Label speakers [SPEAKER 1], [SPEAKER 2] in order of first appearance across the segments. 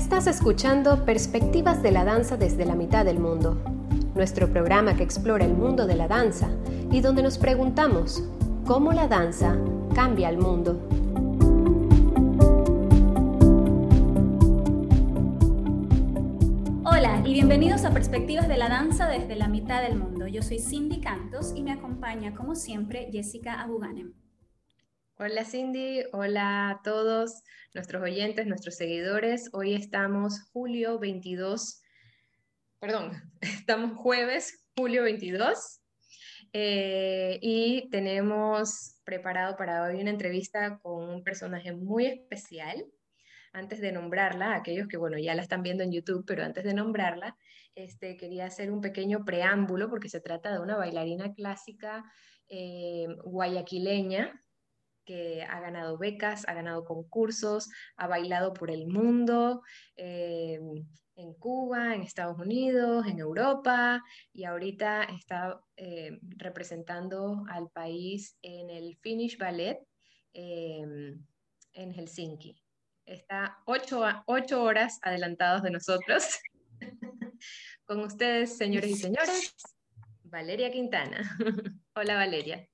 [SPEAKER 1] Estás escuchando Perspectivas de la Danza desde la mitad del mundo, nuestro programa que explora el mundo de la danza y donde nos preguntamos cómo la danza cambia el mundo.
[SPEAKER 2] Hola y bienvenidos a Perspectivas de la Danza desde la mitad del mundo. Yo soy Cindy Cantos y me acompaña, como siempre, Jessica Abuganem.
[SPEAKER 3] Hola Cindy, hola a todos nuestros oyentes, nuestros seguidores. Hoy estamos julio 22, perdón, estamos jueves, julio 22, eh, y tenemos preparado para hoy una entrevista con un personaje muy especial. Antes de nombrarla, aquellos que, bueno, ya la están viendo en YouTube, pero antes de nombrarla, este, quería hacer un pequeño preámbulo porque se trata de una bailarina clásica eh, guayaquileña, que ha ganado becas, ha ganado concursos, ha bailado por el mundo, eh, en Cuba, en Estados Unidos, en Europa, y ahorita está eh, representando al país en el Finnish Ballet eh, en Helsinki. Está ocho, ocho horas adelantados de nosotros. Con ustedes, señores y señores, Valeria Quintana. Hola, Valeria.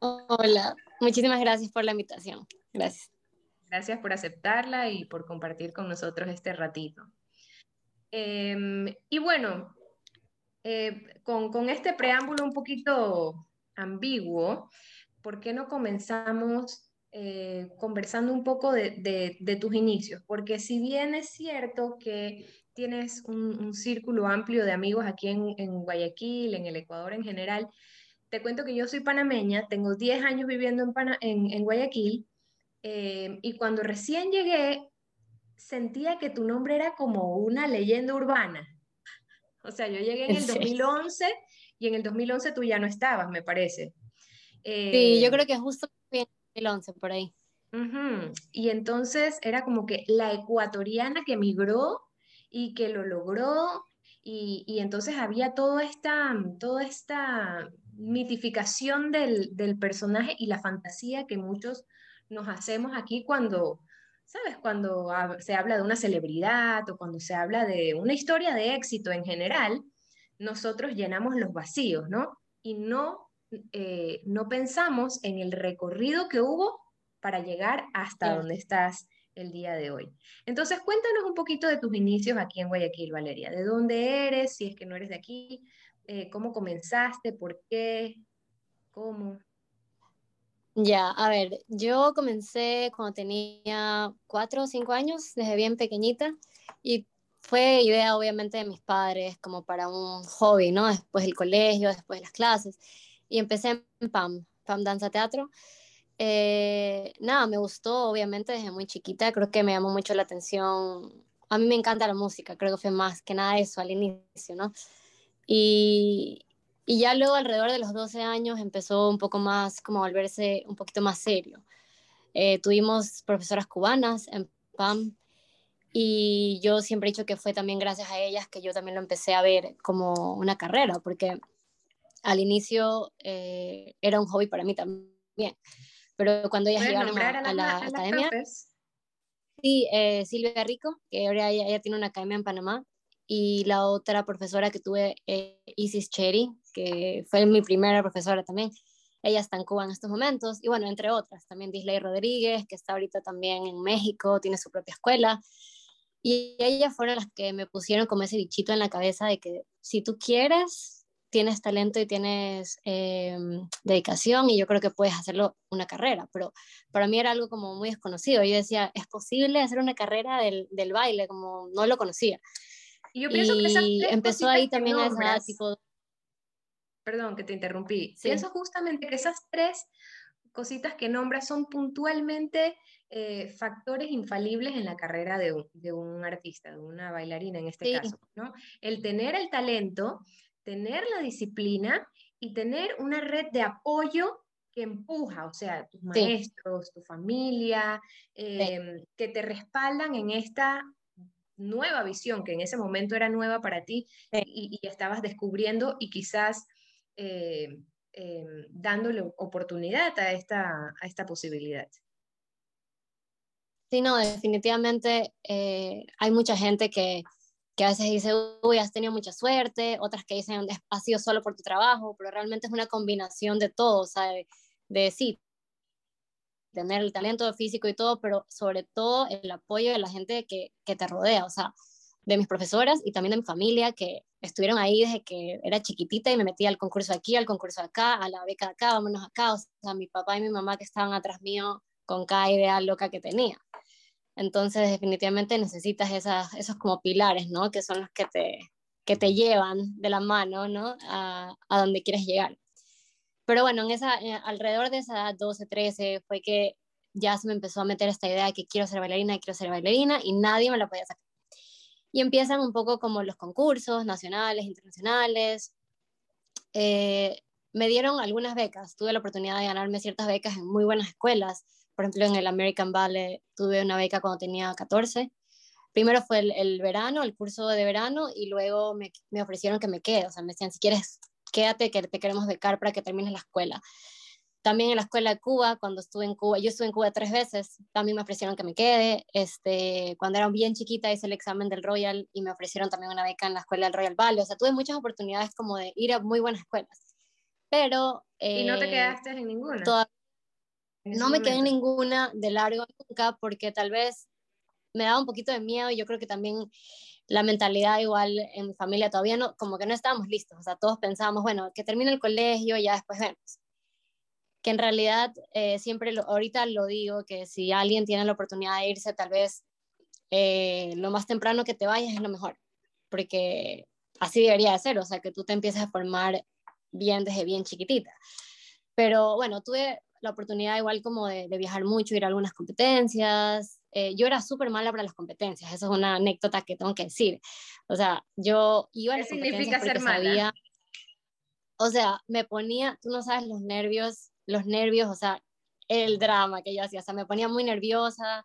[SPEAKER 4] Hola, muchísimas gracias por la invitación. Gracias.
[SPEAKER 3] Gracias por aceptarla y por compartir con nosotros este ratito. Em, y bueno, eh, con, este preámbulo un poquito ambiguo, ¿por qué no comenzamos eh, conversando un poco de, tus inicios? Porque si bien es cierto que tienes un, círculo amplio de amigos aquí en, en Guayaquil, en el Ecuador en general, te cuento que yo soy panameña, tengo 10 años viviendo en, en, Guayaquil, eh, y cuando recién llegué, sentía que tu nombre era como una leyenda urbana. O sea, yo llegué en el 2011 y en el 2011 tú ya no estabas, me parece.
[SPEAKER 4] sí, yo eh, creo que justo en el 2011, por ahí.
[SPEAKER 3] Y entonces era como que la ecuatoriana que migró y que lo logró y, y, entonces había toda esta, toda esta mitificación del, personaje y la fantasía que muchos nos hacemos aquí cuando, ¿sabes? Cuando se habla de una celebridad o cuando se habla de una historia de éxito en general, nosotros llenamos los vacíos, ¿no? Y no, eh, no pensamos en el recorrido que hubo para llegar hasta donde estás el día de hoy. Entonces, cuéntanos un poquito de tus inicios aquí en Guayaquil, Valeria. ¿De dónde eres? Si es que no eres de aquí, eh, ¿Cómo comenzaste? ¿Por qué? ¿Cómo?
[SPEAKER 4] Ya, a ver, yo comencé cuando tenía cuatro o cinco años, desde bien pequeñita, y fue idea obviamente de mis padres como para un hobby, ¿no? Después del colegio, después de las clases, y empecé en PAM, PAM Danza Teatro. Eh, nada, me gustó obviamente desde muy chiquita, creo que me llamó mucho la atención. A mí me encanta la música, creo que fue más que nada eso al inicio, ¿no? Y, y ya luego alrededor de los 12 años empezó un poco más como a volverse un poquito más serio. Eh, tuvimos profesoras cubanas en PAM y yo siempre he dicho que fue también gracias a ellas que yo también lo empecé a ver como una carrera, porque al inicio eh, era un hobby para mí también. Pero cuando ellas llegaron a, la, academia, sí, eh, Silvia Rico, que ahora ella, tiene una academia en Panamá, y la otra profesora que tuve, eh, Isis Cherry, que fue mi primera profesora también. Ella está en Cuba en estos momentos, y bueno, entre otras, también Disley Rodríguez, que está ahorita también en México, tiene su propia escuela. Y ellas fueron las que me pusieron como ese bichito en la cabeza de que si tú quieres, tienes talento y tienes eh, dedicación y yo creo que puedes hacerlo una carrera, pero para mí era algo como muy desconocido. Yo decía, ¿es posible hacer una carrera del, del baile? Como no lo conocía.
[SPEAKER 3] Y yo pienso que empezó ahí también a esa tipo... Perdón que te interrumpí. Pienso justamente que esas tres cositas que nombras son puntualmente eh, factores infalibles en la carrera de un, de un, artista, de una bailarina en este caso, ¿no? El tener el talento, tener la disciplina y tener una red de apoyo que empuja, o sea, tus maestros, tu familia, em, que te respaldan en esta nueva visión, que en ese momento era nueva para ti y, estabas descubriendo y quizás eh, eh, dándole oportunidad a esta, a esta posibilidad.
[SPEAKER 4] Sí, no, definitivamente eh, hay mucha gente que, que, a veces dice, uy, has tenido mucha suerte, otras que dicen, ha sido solo por tu trabajo, pero realmente es una combinación de todo, o sea, de, de sí, tener el talento físico y todo, pero sobre todo el apoyo de la gente que, que te rodea, o sea, de mis profesoras y también de mi familia que estuvieron ahí desde que era chiquitita y me metía al concurso aquí, al concurso acá, a la beca de acá, vámonos acá, o sea, mi papá y mi mamá que estaban atrás mío con cada idea loca que tenía. Entonces, definitivamente necesitas esos como pilares, ¿no? Que son los que te, que te llevan de la mano, ¿no? A, a donde quieres llegar. Pero bueno, en esa, eh, alrededor de esa edad, 12, 13, fue que ya se me empezó a meter esta idea de que quiero ser bailarina, quiero ser bailarina, y nadie me la podía sacar. Y empiezan un poco como los concursos nacionales, internacionales. Eh, me dieron algunas becas, tuve la oportunidad de ganarme ciertas becas en muy buenas escuelas, por ejemplo, en el American Ballet tuve una beca cuando tenía 14. Primero fue el, verano, el curso de verano, y luego me, me, ofrecieron que me quede. O sea, me decían, si quieres, quédate, que te queremos becar para que termines la escuela. También en la escuela de Cuba, cuando estuve en Cuba, yo estuve en Cuba tres veces, también me ofrecieron que me quede. Este, cuando era bien chiquita hice el examen del Royal y me ofrecieron también una beca en la escuela del Royal Ballet. O sea, tuve muchas oportunidades como de ir a muy buenas escuelas. Pero...
[SPEAKER 3] ¿Y no te eh, quedaste en ninguna?
[SPEAKER 4] no me quedé en ninguna de largo nunca porque tal vez me daba un poquito de miedo y yo creo que también la mentalidad igual en mi familia todavía no, como que no estábamos listos, o sea, todos pensábamos, bueno, que termine el colegio y ya después vemos. Que en realidad eh, siempre, lo, ahorita lo digo, que si alguien tiene la oportunidad de irse, tal vez eh, lo más temprano que te vayas es lo mejor, porque así debería de ser, o sea, que tú te empieces a formar bien desde bien chiquitita. Pero bueno, tuve la oportunidad igual como de, viajar mucho, ir a algunas competencias. Eh, yo era súper mala para las competencias, eso es una anécdota que tengo que decir. O sea, yo iba a las competencias porque sabía, o sea, me ponía, tú no sabes los nervios, los nervios, o sea, el drama que yo hacía, o sea, me ponía muy nerviosa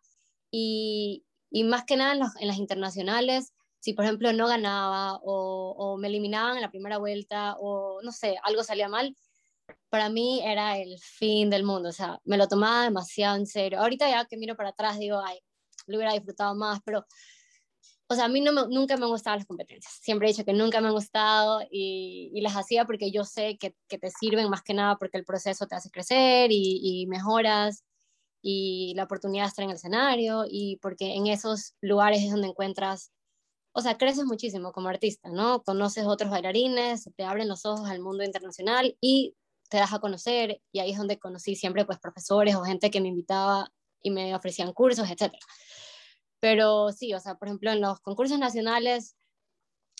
[SPEAKER 4] y, y más que nada en, las internacionales, si por ejemplo no ganaba o, o me eliminaban en la primera vuelta o no sé, algo salía mal, para mí era el fin del mundo, o sea, me lo tomaba demasiado en serio. Ahorita ya que miro para atrás digo, ay, lo hubiera disfrutado más, pero, o sea, a mí no nunca me han gustado las competencias. Siempre he dicho que nunca me han gustado y, y las hacía porque yo sé que, que, te sirven más que nada porque el proceso te hace crecer y, y mejoras y la oportunidad de estar en el escenario y porque en esos lugares es donde encuentras o sea, creces muchísimo como artista, ¿no? Conoces otros bailarines, te abren los ojos al mundo internacional y te das a conocer y ahí es donde conocí siempre pues profesores o gente que me invitaba y me ofrecían cursos, etc. Pero sí, o sea, por ejemplo, en los concursos nacionales,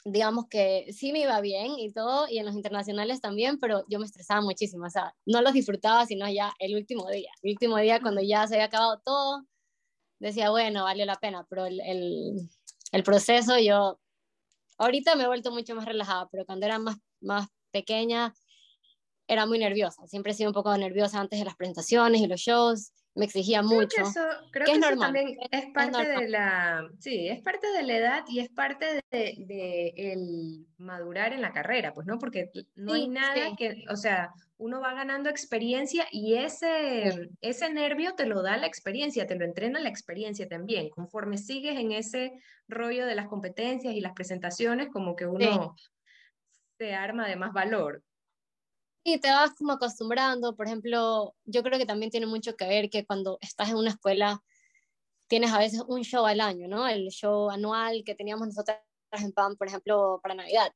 [SPEAKER 4] digamos que sí me iba bien y todo, y en los internacionales también, pero yo me estresaba muchísimo, o sea, no los disfrutaba, sino ya el último día. El último día, cuando ya se había acabado todo, decía, bueno, valió la pena, pero el, el, el proceso yo, ahorita me he vuelto mucho más relajada, pero cuando era más, más pequeña, era muy nerviosa, siempre he sido un poco nerviosa antes de las presentaciones y los shows, me exigía mucho.
[SPEAKER 3] Que eso, creo que, es normal. también es parte de la, sí, es parte de la edad y es parte de, de, el madurar en la carrera, pues, ¿no? Porque no hay nada que, o sea, uno va ganando experiencia y ese, ese nervio te lo da la experiencia, te lo entrena la experiencia también. Conforme sigues en ese rollo de las competencias y las presentaciones, como que uno se arma de más valor.
[SPEAKER 4] Y te vas como acostumbrando, por ejemplo, yo creo que también tiene mucho que ver que cuando estás en una escuela tienes a veces un show al año, ¿no? El show anual que teníamos nosotros en PAM, por ejemplo, para Navidad.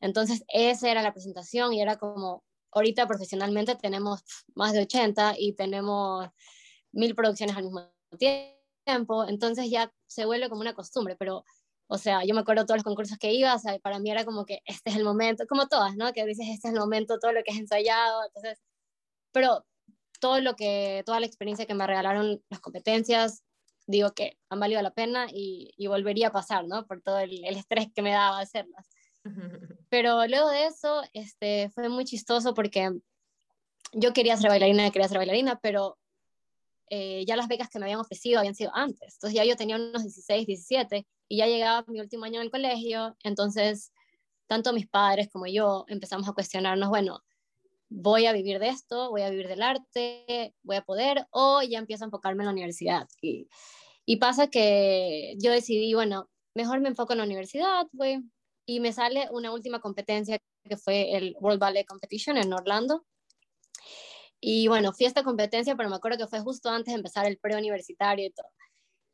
[SPEAKER 4] Entonces, esa era la presentación y era como, ahorita profesionalmente tenemos más de 80 y tenemos mil producciones al mismo tiempo, entonces ya se vuelve como una costumbre, pero o sea, yo me acuerdo todos los concursos que iba, o sea, para mí era como que este es el momento, como todas, ¿no? Que dices, este es el momento, todo lo que has ensayado, entonces, pero todo lo que, toda la experiencia que me regalaron las competencias, digo que han valido la pena y, y volvería a pasar, ¿no? Por todo el, el, estrés que me daba hacerlas. Pero luego de eso, este, fue muy chistoso porque yo quería ser bailarina, quería ser bailarina, pero eh, ya las becas que me habían ofrecido habían sido antes. Entonces ya yo tenía unos 16, 17 y ya llegaba mi último año en el colegio, entonces tanto mis padres como yo empezamos a cuestionarnos, bueno, voy a vivir de esto, voy a vivir del arte, voy a poder, o ya empiezo a enfocarme en la universidad. Y, Y pasa que yo decidí, bueno, mejor me enfoco en la universidad, güey, y me sale una última competencia que fue el World Ballet Competition en Orlando. Y bueno, fui a esta competencia, pero me acuerdo que fue justo antes de empezar el preuniversitario y todo.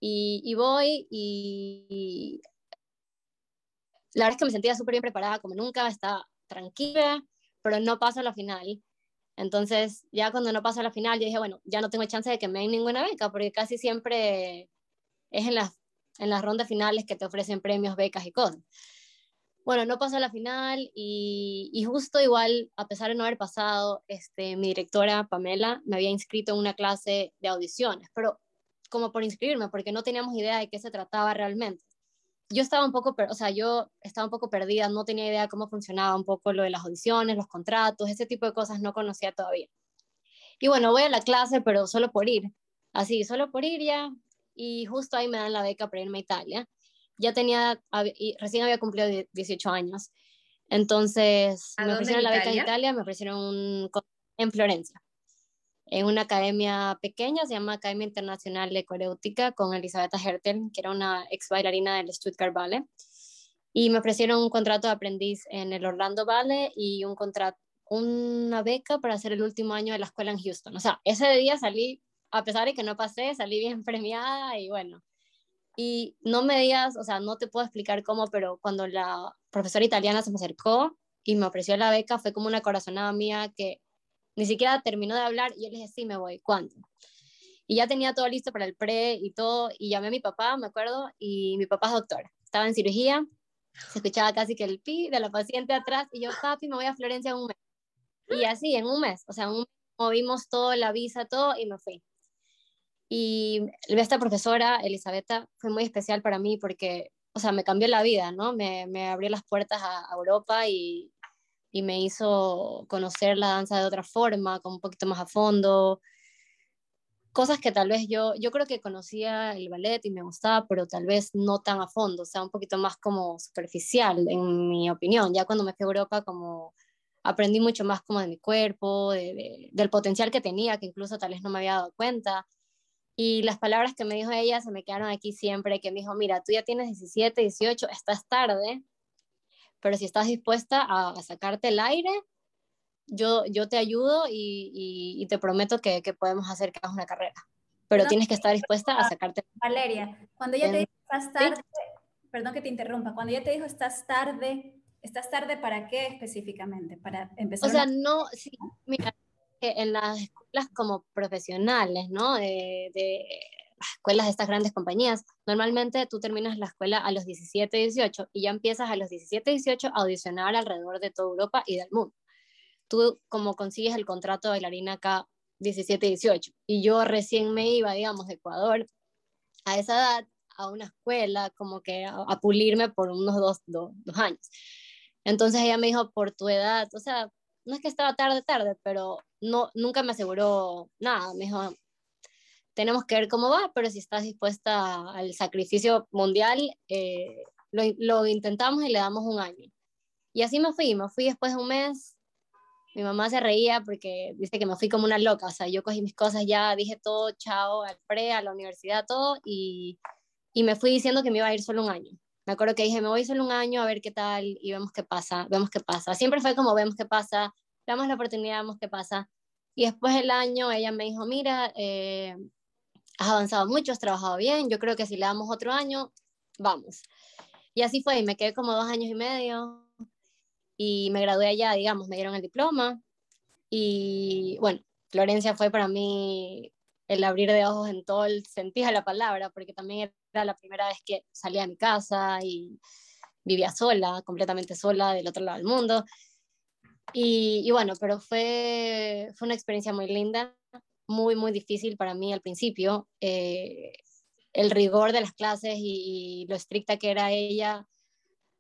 [SPEAKER 4] Y, y voy y, la verdad es que me sentía súper bien preparada, como nunca, estaba tranquila, pero no paso a la final. Entonces, ya cuando no paso a la final, yo dije, bueno, ya no tengo chance de que me den ninguna beca, porque casi siempre es en las, en las rondas finales que te ofrecen premios, becas y cosas. Bueno, no pasó a la final y, y, justo igual, a pesar de no haber pasado, este, mi directora Pamela me había inscrito en una clase de audiciones, pero como por inscribirme, porque no teníamos idea de qué se trataba realmente. Yo estaba un poco, o sea, yo estaba un poco perdida, no tenía idea cómo funcionaba un poco lo de las audiciones, los contratos, ese tipo de cosas no conocía todavía. Y bueno, voy a la clase, pero solo por ir, así, solo por ir ya, y justo ahí me dan la beca para irme a Italia. Ya tenía, recién había cumplido 18 años. Entonces, me ofrecieron la beca en Italia, me ofrecieron un, en Florencia, en una academia pequeña, se llama Academia Internacional de Coreótica, con Elisabetta Hertel, que era una ex bailarina del Stuttgart Ballet. Y me ofrecieron un contrato de aprendiz en el Orlando Ballet y un contrato, una beca para hacer el último año de la escuela en Houston. O sea, ese día salí a pesar de que no pasé, salí bien premiada y bueno. Y no me digas, o sea, no te puedo explicar cómo, pero cuando la profesora italiana se me acercó y me ofreció la beca, fue como una corazonada mía que ni siquiera terminó de hablar y yo le dije, sí, me voy, ¿cuándo? Y ya tenía todo listo para el pre y todo, y llamé a mi papá, me acuerdo, y mi papá es doctor, estaba en cirugía, se escuchaba casi que el pi de la paciente atrás, y yo, papi, me voy a Florencia en un mes. Y así, en un mes, o sea, un movimos todo, la visa, todo, y me fui. Y esta profesora, Elisabetta, fue muy especial para mí porque, o sea, me cambió la vida, ¿no? Me, me abrió las puertas a, Europa y, y, me hizo conocer la danza de otra forma, como un poquito más a fondo. Cosas que tal vez yo, yo creo que conocía el ballet y me gustaba, pero tal vez no tan a fondo, o sea, un poquito más como superficial, en mi opinión. Ya cuando me fui a Europa, como aprendí mucho más como de mi cuerpo, de, del potencial que tenía, que incluso tal vez no me había dado cuenta y las palabras que me dijo ella se me quedaron aquí siempre, que me dijo, mira, tú ya tienes 17, 18, estás tarde, pero si estás dispuesta a, sacarte el aire, yo, yo te ayudo y, y, te prometo que, que, podemos hacer que hagas una carrera. Pero tienes que estar dispuesta a sacarte.
[SPEAKER 2] Valeria, cuando ella te dijo estás tarde, perdón que te interrumpa, cuando ella te dijo estás tarde, ¿estás tarde para qué específicamente? Para empezar.
[SPEAKER 4] O sea, no, sí, mira, en las escuelas como profesionales, ¿no? De, de escuelas de estas grandes compañías, normalmente tú terminas la escuela a los 17, 18 y ya empiezas a los 17, 18 a audicionar alrededor de toda Europa y del mundo. Tú como consigues el contrato de bailarina acá 17, 18 y yo recién me iba, digamos, de Ecuador a esa edad a una escuela como que a, pulirme por unos dos, dos, dos años. Entonces ella me dijo, por tu edad, o sea, no es que estaba tarde, tarde, pero no, nunca me aseguró nada. Me dijo, tenemos que ver cómo va, pero si estás dispuesta al sacrificio mundial, eh, lo, lo, intentamos y le damos un año. Y así me fui, me fui después de un mes. Mi mamá se reía porque dice que me fui como una loca, o sea, yo cogí mis cosas ya, dije todo, chao, al pre, a la universidad, todo, y, y me fui diciendo que me iba a ir solo un año. Me acuerdo que dije, me voy solo un año a ver qué tal y vemos qué pasa, vemos qué pasa. Siempre fue como vemos qué pasa, damos la oportunidad, vemos qué pasa. Y después del año ella me dijo, mira, eh, has avanzado mucho, has trabajado bien, yo creo que si le damos otro año, vamos. Y así fue, y me quedé como dos años y medio y me gradué allá, digamos, me dieron el diploma. Y bueno, Florencia fue para mí el abrir de ojos en todo el sentido de la palabra, porque también era la primera vez que salía de mi casa y vivía sola, completamente sola del otro lado del mundo. Y, bueno, pero fue, fue una experiencia muy linda, muy, muy difícil para mí al principio. Eh, el rigor de las clases y, lo estricta que era ella.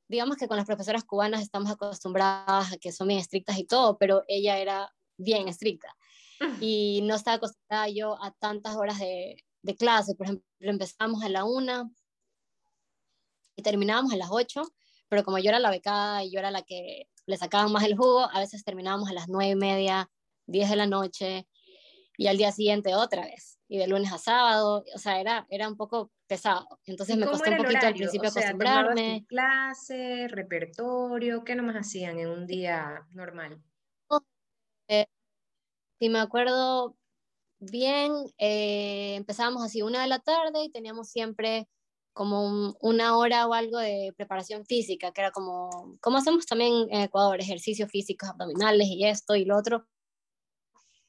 [SPEAKER 4] Digamos que con las profesoras cubanas estamos acostumbradas a que son bien estrictas y todo, pero ella era bien estricta. Y no estaba acostumbrada yo a tantas horas de, de clase. Por ejemplo, empezamos a la una y terminábamos a las ocho, pero como yo era la becada y yo era la que le sacaban más el jugo, a veces terminábamos a las nueve y media, diez de la noche, y al día siguiente otra vez, y de lunes a sábado, o sea, era, era un poco pesado. Entonces me costó un poquito al principio acostumbrarme.
[SPEAKER 3] clase, repertorio, ¿qué nomás hacían en un día normal?
[SPEAKER 4] Eh, si me acuerdo bien, eh, empezábamos así una de la tarde y teníamos siempre como una hora o algo de preparación física, que era como, como hacemos también en Ecuador, ejercicios físicos abdominales y esto y lo otro.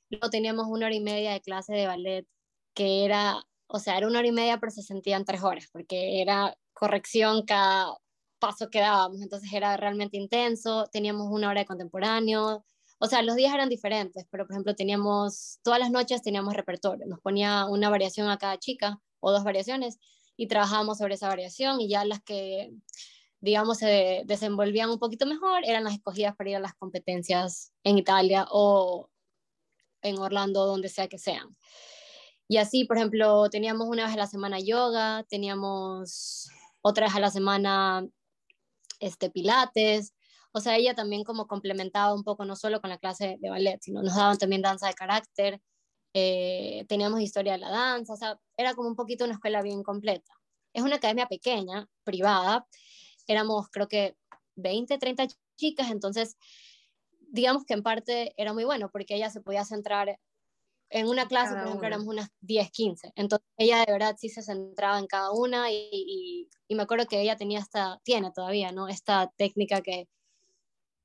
[SPEAKER 4] Luego teníamos una hora y media de clase de ballet, que era, o sea, era una hora y media, pero se sentían tres horas, porque era corrección cada paso que dábamos, entonces era realmente intenso. Teníamos una hora de contemporáneo, o sea, los días eran diferentes, pero por ejemplo teníamos, todas las noches teníamos repertorio, nos ponía una variación a cada chica o dos variaciones y trabajábamos sobre esa variación y ya las que, digamos, se desenvolvían un poquito mejor eran las escogidas para ir a las competencias en Italia o en Orlando, donde sea que sean. Y así, por ejemplo, teníamos una vez a la semana yoga, teníamos otra vez a la semana este, pilates, o sea, ella también como complementaba un poco, no solo con la clase de ballet, sino nos daban también danza de carácter, eh, teníamos historia de la danza, o sea, era como un poquito una escuela bien completa. Es una academia pequeña, privada, éramos creo que 20, 30 chicas, entonces digamos que en parte era muy bueno porque ella se podía centrar en una clase, por ejemplo, éramos unas 10, 15. Entonces ella de verdad sí se centraba en cada una y, y, me acuerdo que ella tenía esta, tiene todavía, ¿no? Esta técnica que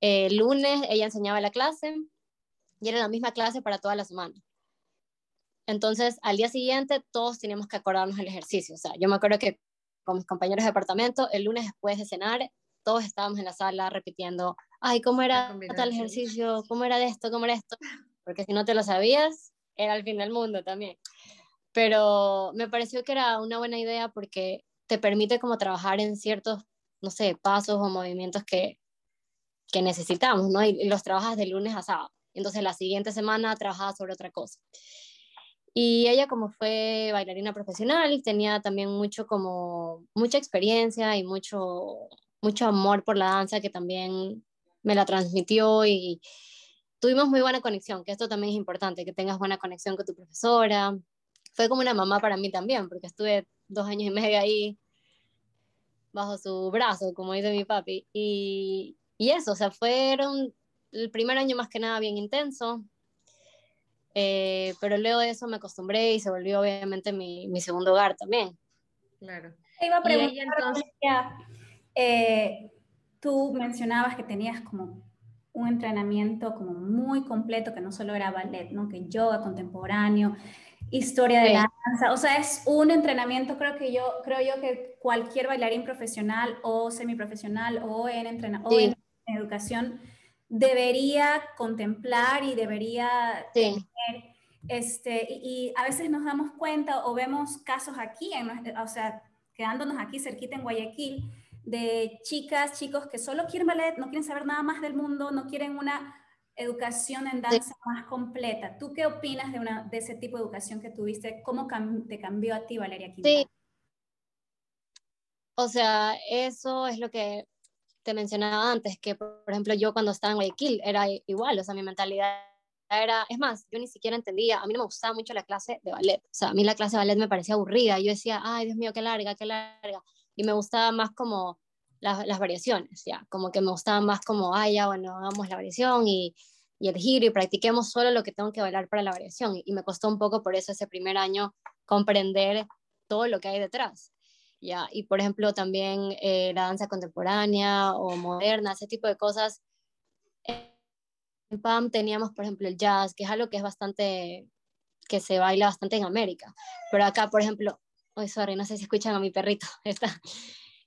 [SPEAKER 4] el lunes ella enseñaba la clase y era la misma clase para toda la semana. Entonces, al día siguiente todos teníamos que acordarnos el ejercicio. O sea, yo me acuerdo que con mis compañeros de departamento, el lunes después de cenar, todos estábamos en la sala repitiendo, ay, ¿cómo era tal ejercicio? ¿Cómo era de esto? ¿Cómo era esto? Porque si no te lo sabías, era el fin del mundo también. Pero me pareció que era una buena idea porque te permite como trabajar en ciertos, no sé, pasos o movimientos que, que necesitamos, ¿no? Y, los trabajas de lunes a sábado. Entonces la siguiente semana trabajaba sobre otra cosa. Y ella como fue bailarina profesional, tenía también mucho como, mucha experiencia y mucho, mucho amor por la danza que también me la transmitió y tuvimos muy buena conexión, que esto también es importante, que tengas buena conexión con tu profesora. Fue como una mamá para mí también, porque estuve dos años y medio ahí bajo su brazo, como dice mi papi, y, y eso, o sea, fueron el primer año más que nada bien intenso, eh, pero luego de eso me acostumbré y se volvió obviamente mi, mi segundo hogar también.
[SPEAKER 2] Claro. iba a preguntar, entonces... Eh, tú mencionabas que tenías como un entrenamiento como muy completo, que no solo era ballet, ¿no? que yoga contemporáneo, historia de la danza, o sea, es un entrenamiento, creo que yo, creo yo que cualquier bailarín profesional o semiprofesional o en entrenamiento, en en educación debería contemplar y debería tener, este, y, a veces nos damos cuenta o vemos casos aquí, en, o sea, quedándonos aquí cerquita en Guayaquil, de chicas, chicos que solo quieren ballet, no quieren saber nada más del mundo, no quieren una educación en danza más completa. ¿Tú qué opinas de, una, de ese tipo de educación que tuviste? ¿Cómo te cambió a ti, Valeria Quintana? Sí.
[SPEAKER 4] O sea, eso es lo que te mencionaba antes, que por ejemplo yo cuando estaba en Guayaquil era igual, o sea, mi mentalidad era, es más, yo ni siquiera entendía, a mí no me gustaba mucho la clase de ballet, o sea, a mí la clase de ballet me parecía aburrida, yo decía, ay, Dios mío, qué larga, qué larga, y me gustaba más como las, las variaciones, ya, como que me gustaba más como, ay, ya, bueno, hagamos la variación y, y el giro y practiquemos solo lo que tengo que bailar para la variación, y me costó un poco por eso ese primer año comprender todo lo que hay detrás. Y por ejemplo también eh, la danza contemporánea o moderna, ese tipo de cosas. En PAM teníamos, por ejemplo, el jazz, que es algo que es bastante, que se baila bastante en América. Pero acá, por ejemplo, hoy sorry, no sé si escuchan a mi perrito, está.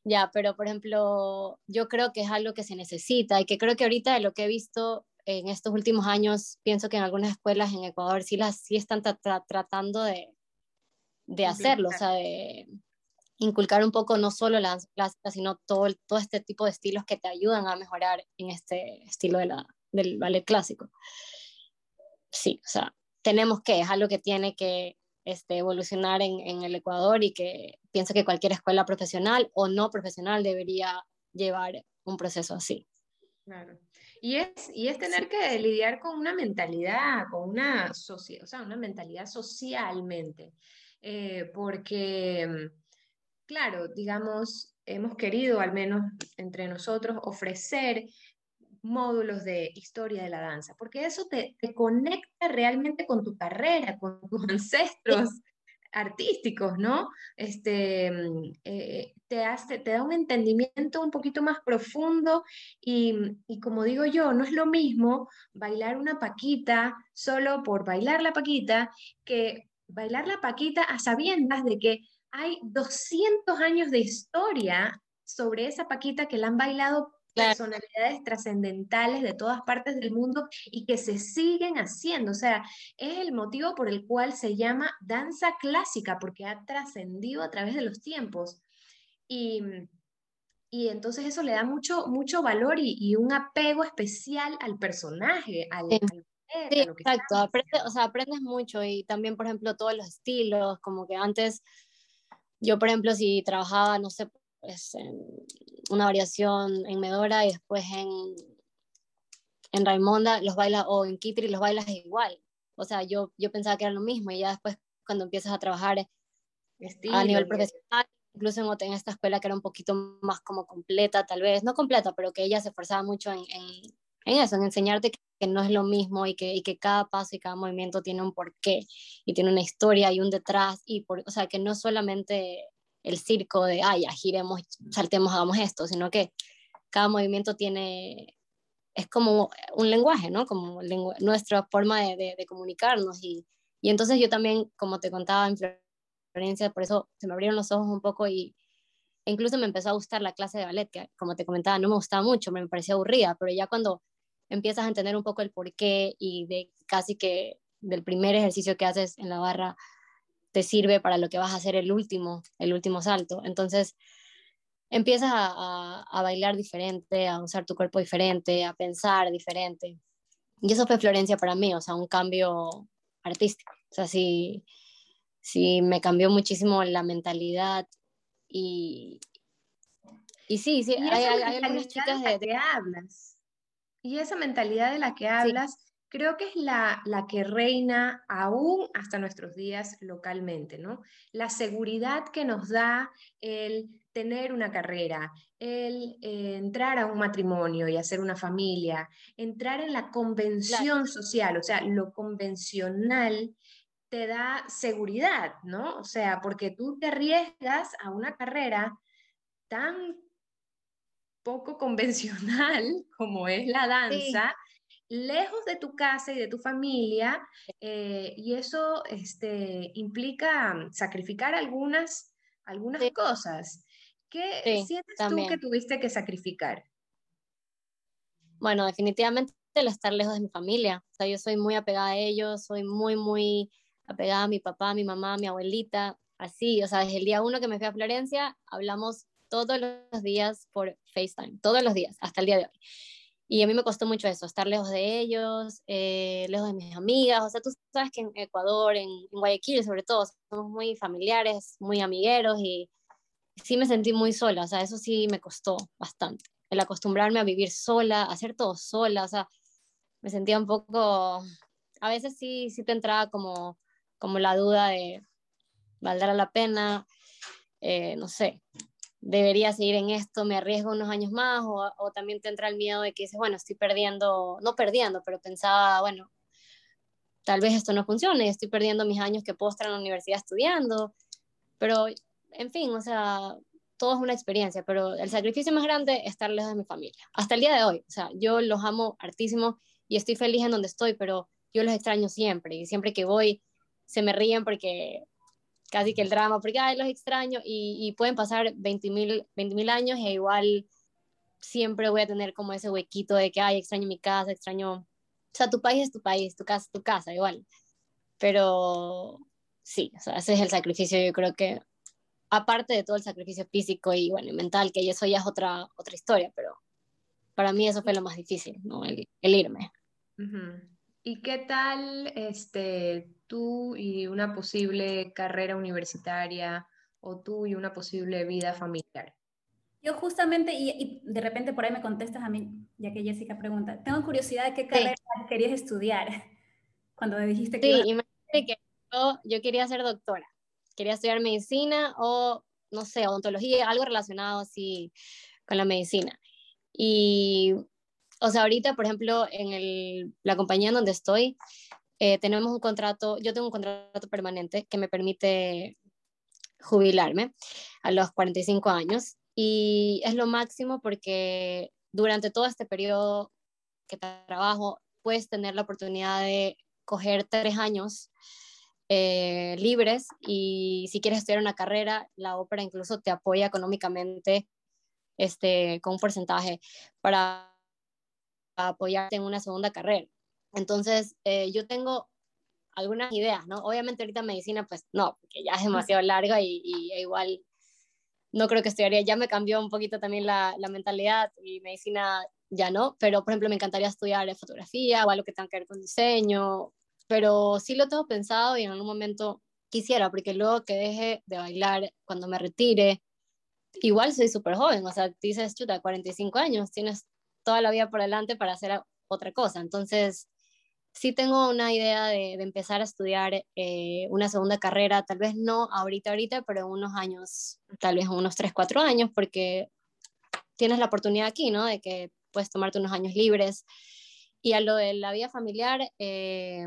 [SPEAKER 4] Ya, pero por ejemplo, yo creo que es algo que se necesita y que creo que ahorita de lo que he visto en estos últimos años, pienso que en algunas escuelas en Ecuador sí, las, sí están tratando de, de hacerlo, o sea, de, inculcar un poco no solo las clásicas, sino todo, todo este tipo de estilos que te ayudan a mejorar en este estilo de la, del ballet clásico. Sí, o sea, tenemos que, es algo que tiene que este, evolucionar en, en el Ecuador y que pienso que cualquier escuela profesional o no profesional debería llevar un proceso así.
[SPEAKER 3] Claro. Y es, y es tener que lidiar con una mentalidad, con una sociedad, o sea, una mentalidad socialmente. Eh, porque, mm, claro, digamos, hemos querido, al menos entre nosotros, ofrecer módulos de historia de la danza, porque eso te, te conecta realmente con tu carrera, con tus ancestros artísticos, ¿no? Este, mm, eh, te, hace, te da un entendimiento un poquito más profundo y, y, como digo yo, no es lo mismo bailar una paquita solo por bailar la paquita que bailar la paquita a sabiendas de que hay 200 años de historia sobre esa paquita que la han bailado personalidades trascendentales de todas partes del mundo y que se siguen haciendo. O sea, es el motivo por el cual se llama danza clásica, porque ha trascendido a través de los tiempos. Y, y entonces eso le da mucho, mucho valor y, un apego especial al personaje, al,
[SPEAKER 4] sí. exacto, o sea, aprendes mucho y también, por ejemplo, todos los estilos, como que antes, yo, por ejemplo, si trabajaba, no sé, pues, en una variación en Medora y después en, en Raimonda los bailas, o en Kitri los bailas igual. O sea, yo, yo pensaba que era lo mismo y ya después cuando empiezas a trabajar a nivel profesional, incluso en, en, esta escuela que era un poquito más como completa, tal vez, no completa, pero que ella se esforzaba mucho en, en, en eso, en enseñarte que, no es lo mismo y que, y que cada paso y cada movimiento tiene un porqué y tiene una historia y un detrás, y por, o sea, que no solamente el circo de, ay, ya, giremos, saltemos, hagamos esto, sino que cada movimiento tiene, es como un lenguaje, ¿no? Como nuestra forma de, de, comunicarnos. Y, y, entonces yo también, como te contaba en Florencia, por eso se me abrieron los ojos un poco y e incluso me empezó a gustar la clase de ballet, que como te comentaba, no me gustaba mucho, me parecía aburrida, pero ya cuando empiezas a entender un poco el porqué y de casi que del primer ejercicio que haces en la barra te sirve para lo que vas a hacer el último, el último salto. Entonces, empiezas a, a, bailar diferente, a usar tu cuerpo diferente, a pensar diferente. Y eso fue Florencia para mí, o sea, un cambio artístico. O sea, sí, sí me cambió muchísimo la mentalidad y, y sí, sí,
[SPEAKER 3] hay, hay, algunas chicas de, de, que hablas. Y esa mentalidad de la que hablas creo que es la, que reina aún hasta nuestros días localmente, ¿no? La seguridad que nos da el tener una carrera, el eh, entrar a un matrimonio y hacer una familia, entrar en la convención social, o sea, lo convencional te da seguridad, ¿no? O sea, porque tú te arriesgas a una carrera tan poco convencional como es la danza lejos de tu casa y de tu familia, eh, y eso este, implica mm, sacrificar algunas, algunas cosas. ¿Qué sientes tú que tuviste que sacrificar?
[SPEAKER 4] Bueno, definitivamente el estar lejos de mi familia. O sea, yo soy muy apegada a ellos, soy muy, muy apegada a mi papá, a mi mamá, a mi abuelita, así. O sea, desde el día uno que me fui a Florencia, hablamos todos los días por FaceTime, todos los días, hasta el día de hoy. Y a mí me costó mucho eso, estar lejos de ellos, eh, lejos de mis amigas. O sea, tú sabes que en Ecuador, en, Guayaquil sobre todo, somos muy familiares, muy amigueros y sí me sentí muy sola. O sea, eso sí me costó bastante. El acostumbrarme a vivir sola, a hacer todo sola. O sea, me sentía un poco... A veces sí, sí te entraba como, como la duda de, ¿valdrá la pena? Eh, no sé, debería seguir en esto, me arriesgo unos años más, o, también te entra el miedo de que dices, bueno, estoy perdiendo, no perdiendo, pero pensaba, bueno, tal vez esto no funcione, estoy perdiendo mis años que puedo estar en la universidad estudiando, pero en fin, o sea, todo es una experiencia, pero el sacrificio más grande es estar lejos de mi familia, hasta el día de hoy, o sea, yo los amo hartísimo y estoy feliz en donde estoy, pero yo los extraño siempre y siempre que voy se me ríen porque casi que el drama, porque ay, los extraño y, y pueden pasar 20.000 20 años e igual siempre voy a tener como ese huequito de que, ay, extraño mi casa, extraño, o sea, tu país es tu país, tu casa es tu casa, igual. Pero sí, o sea, ese es el sacrificio, yo creo que, aparte de todo el sacrificio físico y, bueno, y mental, que eso ya es otra, otra historia, pero para mí eso fue lo más difícil, ¿no? El, el irme.
[SPEAKER 3] ¿Y qué tal este, tú y una posible carrera universitaria o tú y una posible vida familiar?
[SPEAKER 2] Yo justamente, y, de repente por ahí me contestas a mí, ya que Jessica pregunta, tengo curiosidad de qué carrera querías estudiar cuando dijiste
[SPEAKER 4] que... Sí, imagínate que yo, yo quería ser doctora, quería estudiar medicina o, no sé, odontología, algo relacionado así con la medicina. Y, o sea, ahorita, por ejemplo, en el, la compañía en donde estoy, eh, tenemos un contrato, yo tengo un contrato permanente que me permite jubilarme a los 45 años y es lo máximo porque durante todo este periodo que trabajo puedes tener la oportunidad de coger tres años eh, libres y si quieres estudiar una carrera, la ópera incluso te apoya económicamente este, con un porcentaje para apoyarte en una segunda carrera. Entonces, eh, yo tengo algunas ideas, ¿no? Obviamente ahorita medicina, pues no, porque ya es demasiado larga y, igual no creo que estudiaría, ya me cambió un poquito también la, la, mentalidad y medicina ya no, pero por ejemplo me encantaría estudiar fotografía o algo que tenga que ver con diseño, pero sí lo tengo pensado y en algún momento quisiera, porque luego que deje de bailar, cuando me retire, igual soy súper joven, o sea, dices, chuta, 45 años, tienes toda la vida por delante para hacer otra cosa. Entonces, sí tengo una idea de, empezar a estudiar eh, una segunda carrera, tal vez no ahorita, ahorita, pero en unos años, tal vez unos 3, 4 años, porque tienes la oportunidad aquí, ¿no? De que puedes tomarte unos años libres. Y a lo de la vida familiar, eh,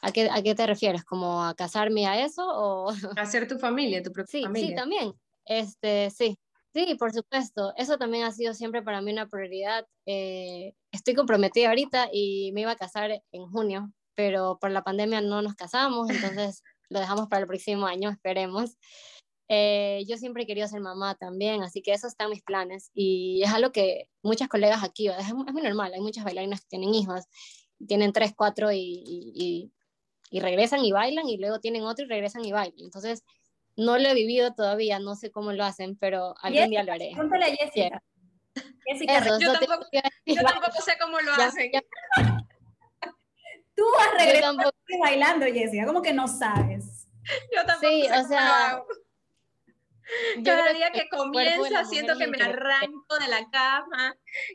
[SPEAKER 4] ¿a, qué, ¿a qué te refieres? ¿Como a casarme a eso? O...
[SPEAKER 3] hacer tu familia, tu propia
[SPEAKER 4] sí,
[SPEAKER 3] familia.
[SPEAKER 4] Sí, también. Este, sí, Sí, por supuesto. Eso también ha sido siempre para mí una prioridad. Eh, estoy comprometida ahorita y me iba a casar en junio, pero por la pandemia no nos casamos, entonces lo dejamos para el próximo año, esperemos. Eh, yo siempre he querido ser mamá también, así que eso está en mis planes y es algo que muchas colegas aquí, es, es muy normal, hay muchas bailarinas que tienen hijos, tienen tres, cuatro y, y, y regresan y bailan y luego tienen otro y regresan y bailan. Entonces, no lo he vivido todavía, no sé cómo lo hacen, pero algún día lo haré.
[SPEAKER 2] Pregúntale a Jessica.
[SPEAKER 3] Jessica yo, tampoco, yo, tampoco, sé cómo lo hacen.
[SPEAKER 2] Tú has regresado bailando, Jessica, como que no sabes.
[SPEAKER 3] Yo tampoco sí, sé o sea, Cada día que comienza siento que me arranco de la cama,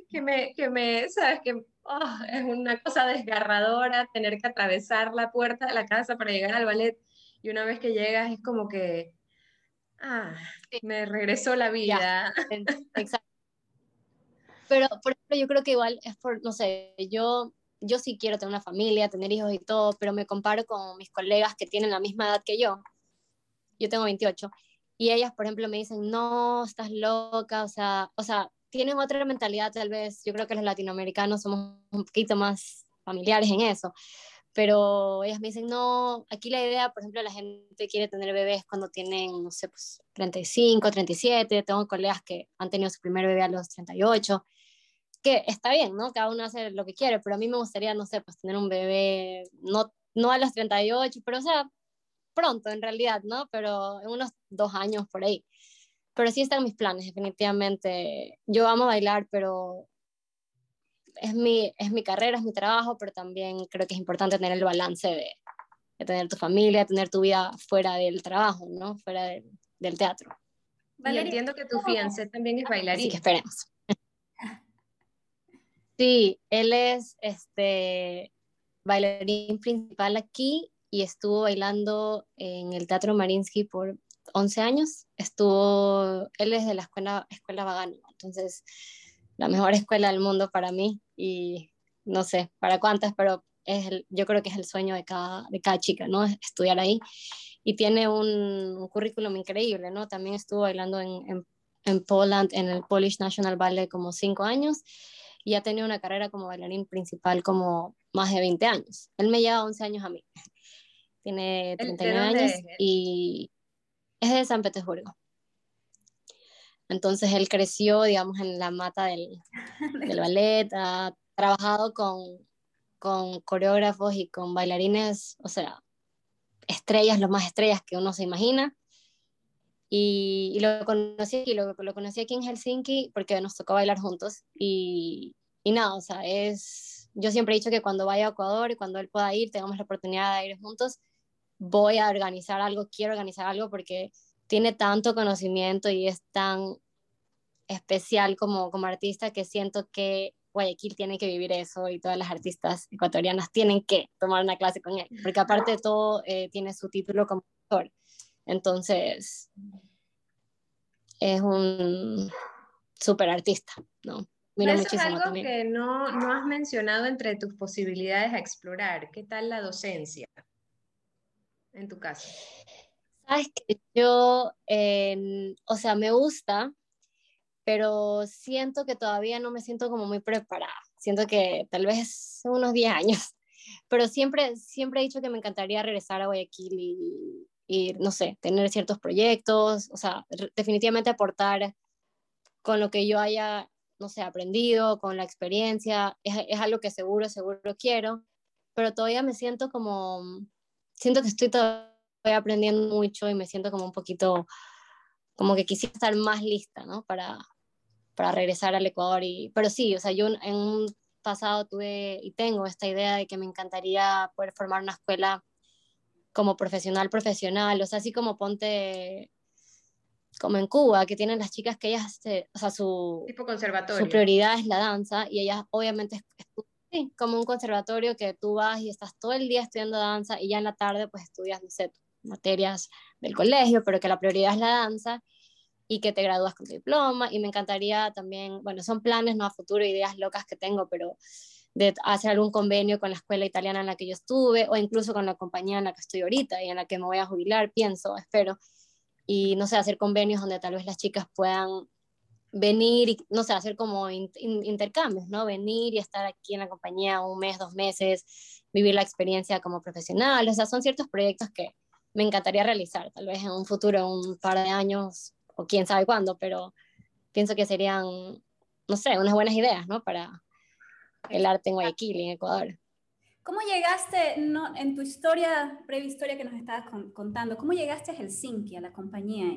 [SPEAKER 3] que me, que me, sabes, que oh, es una cosa desgarradora tener que atravesar la puerta de la casa para llegar al ballet y una vez que llegas es como que, ah, me regresó la vida.
[SPEAKER 4] Exacto. Pero, por ejemplo, yo creo que igual es por, no sé, yo, yo sí quiero tener una familia, tener hijos y todo, pero me comparo con mis colegas que tienen la misma edad que yo. Yo tengo 28. Y ellas, por ejemplo, me dicen, no, estás loca, o sea, o sea, tienen otra mentalidad tal vez. Yo creo que los latinoamericanos somos un poquito más familiares en eso pero ellas me dicen, no, aquí la idea, por ejemplo, la gente quiere tener bebés cuando tienen, no sé, pues 35, 37, tengo colegas que han tenido su primer bebé a los 38, que está bien, ¿no? Cada uno hace lo que quiere, pero a mí me gustaría, no sé, pues tener un bebé, no, no a los 38, pero o sea, pronto en realidad, ¿no? Pero en unos dos años por ahí. Pero sí están mis planes, definitivamente. Yo amo bailar, pero es mi, es mi carrera, es mi trabajo, pero también creo que es importante tener el balance de, de tener tu familia, tener tu vida fuera del trabajo, ¿no? Fuera del teatro.
[SPEAKER 3] Vale, entiendo que tu fiancé también es bailarín.
[SPEAKER 4] Así que esperemos. Sí, él es este bailarín principal aquí y estuvo bailando en el Teatro Marinsky por 11 años. Estuvo, él es de la escuela, escuela Vagano, entonces la mejor escuela del mundo para mí y no sé para cuántas, pero es yo creo que es el sueño de cada, de cada chica, ¿no? Estudiar ahí. Y tiene un, currículum increíble, ¿no? También estuvo bailando en, en, en, Poland, en el Polish National Ballet como cinco años y ha tenido una carrera como bailarín principal como más de 20 años. Él me lleva 11 años a mí. Tiene 39 años y es de San Petersburgo. Entonces él creció, digamos, en la mata del, del ballet, ha trabajado con, con coreógrafos y con bailarines, o sea, estrellas, los más estrellas que uno se imagina. Y, y lo conocí aquí, lo, lo, conocí aquí en Helsinki porque nos tocó bailar juntos. Y, y nada, o sea, es, yo siempre he dicho que cuando vaya a Ecuador y cuando él pueda ir, tengamos la oportunidad de ir juntos, voy a organizar algo, quiero organizar algo porque tiene tanto conocimiento y es tan especial como, como artista que siento que Guayaquil tiene que vivir eso y todas las artistas ecuatorianas tienen que tomar una clase con él, porque aparte de todo eh, tiene su título como actor. Entonces, es un súper artista, ¿no?
[SPEAKER 3] Mira Eso es algo que no, no has mencionado entre tus posibilidades a explorar. ¿Qué tal la docencia en tu caso?
[SPEAKER 4] Sabes que yo, o sea, me gusta, pero siento que todavía no me siento como muy preparada. Siento que tal vez unos 10 años, pero siempre, siempre he dicho que me encantaría regresar a Guayaquil y, y no sé, tener ciertos proyectos, o sea, definitivamente aportar con lo que yo haya, no sé, aprendido, con la experiencia, es, es algo que seguro, seguro quiero, pero todavía me siento como, siento que estoy todavía aprendiendo mucho y me siento como un poquito, como que quisiera estar más lista, ¿no? Para, para regresar al Ecuador. Y, pero sí, o sea, yo en un pasado tuve y tengo esta idea de que me encantaría poder formar una escuela como profesional profesional, o sea, así como ponte como en Cuba, que tienen las chicas que ellas, o sea, su,
[SPEAKER 3] tipo conservatorio.
[SPEAKER 4] su prioridad es la danza y ellas obviamente sí, como un conservatorio que tú vas y estás todo el día estudiando danza y ya en la tarde pues estudias, no sé, materias del colegio, pero que la prioridad es la danza y que te gradúas con tu diploma y me encantaría también, bueno, son planes, no a futuro, ideas locas que tengo, pero de hacer algún convenio con la escuela italiana en la que yo estuve o incluso con la compañía en la que estoy ahorita y en la que me voy a jubilar, pienso, espero. Y no sé, hacer convenios donde tal vez las chicas puedan venir y, no sé, hacer como intercambios, ¿no? Venir y estar aquí en la compañía un mes, dos meses, vivir la experiencia como profesional. O sea, son ciertos proyectos que me encantaría realizar, tal vez en un futuro, un par de años o quién sabe cuándo, pero pienso que serían, no sé, unas buenas ideas, ¿no? Para, el arte en Guayaquil, en Ecuador.
[SPEAKER 2] ¿Cómo llegaste, no, en tu historia, breve historia que nos estabas contando, cómo llegaste a Helsinki, a la compañía?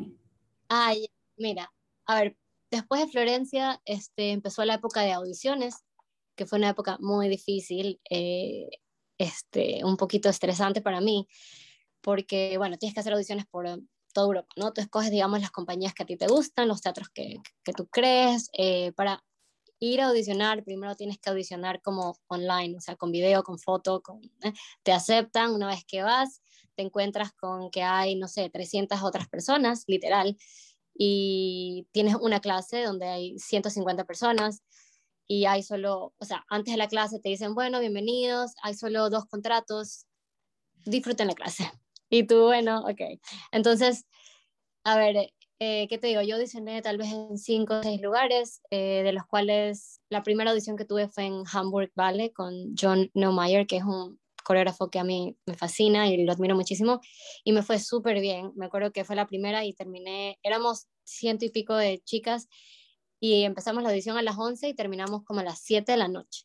[SPEAKER 4] Ay, mira, a ver, después de Florencia este, empezó la época de audiciones, que fue una época muy difícil, eh, este, un poquito estresante para mí, porque, bueno, tienes que hacer audiciones por toda Europa, ¿no? Tú escoges, digamos, las compañías que a ti te gustan, los teatros que, que tú crees, eh, para ir a audicionar, primero tienes que audicionar como online, o sea, con video, con foto, con, ¿eh? te aceptan una vez que vas, te encuentras con que hay, no sé, 300 otras personas, literal, y tienes una clase donde hay 150 personas y hay solo, o sea, antes de la clase te dicen, bueno, bienvenidos, hay solo dos contratos, disfruten la clase. Y tú, bueno, ok. Entonces, a ver, eh, ¿qué te digo? Yo audicioné tal vez en cinco o seis lugares, eh, de los cuales la primera audición que tuve fue en Hamburg Ballet con John Neumeyer, que es un coreógrafo que a mí me fascina y lo admiro muchísimo, y me fue súper bien. Me acuerdo que fue la primera y terminé, éramos ciento y pico de chicas y empezamos la audición a las 11 y terminamos como a las 7 de la noche.